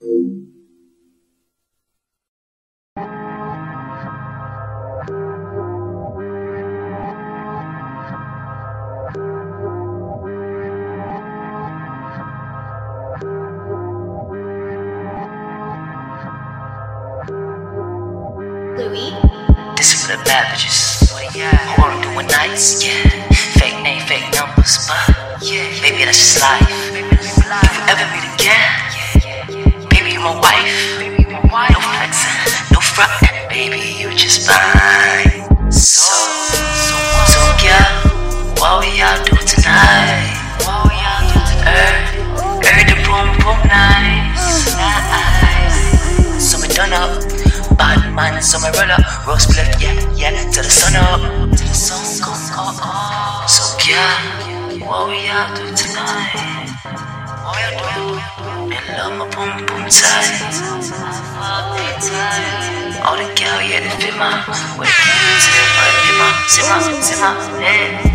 This is the bad bitches. Who are doing nights, yeah. Fake name, fake numbers, but maybe that's just life. my wife. No flexing, no front, baby, you just fine. So, so yeah, what we all do tonight? What we all do tonight? Er, er, the boom boom nice. So we done up, bad man, so me roll up, roll split, yeah, yeah, till the sun up, till the sun go go up. So yeah, what we all do tonight? What we all do? I'm a boom boom tight. All the gal, yeah, they fit my. What the, fit my, fit my, fit fit my, fit fit my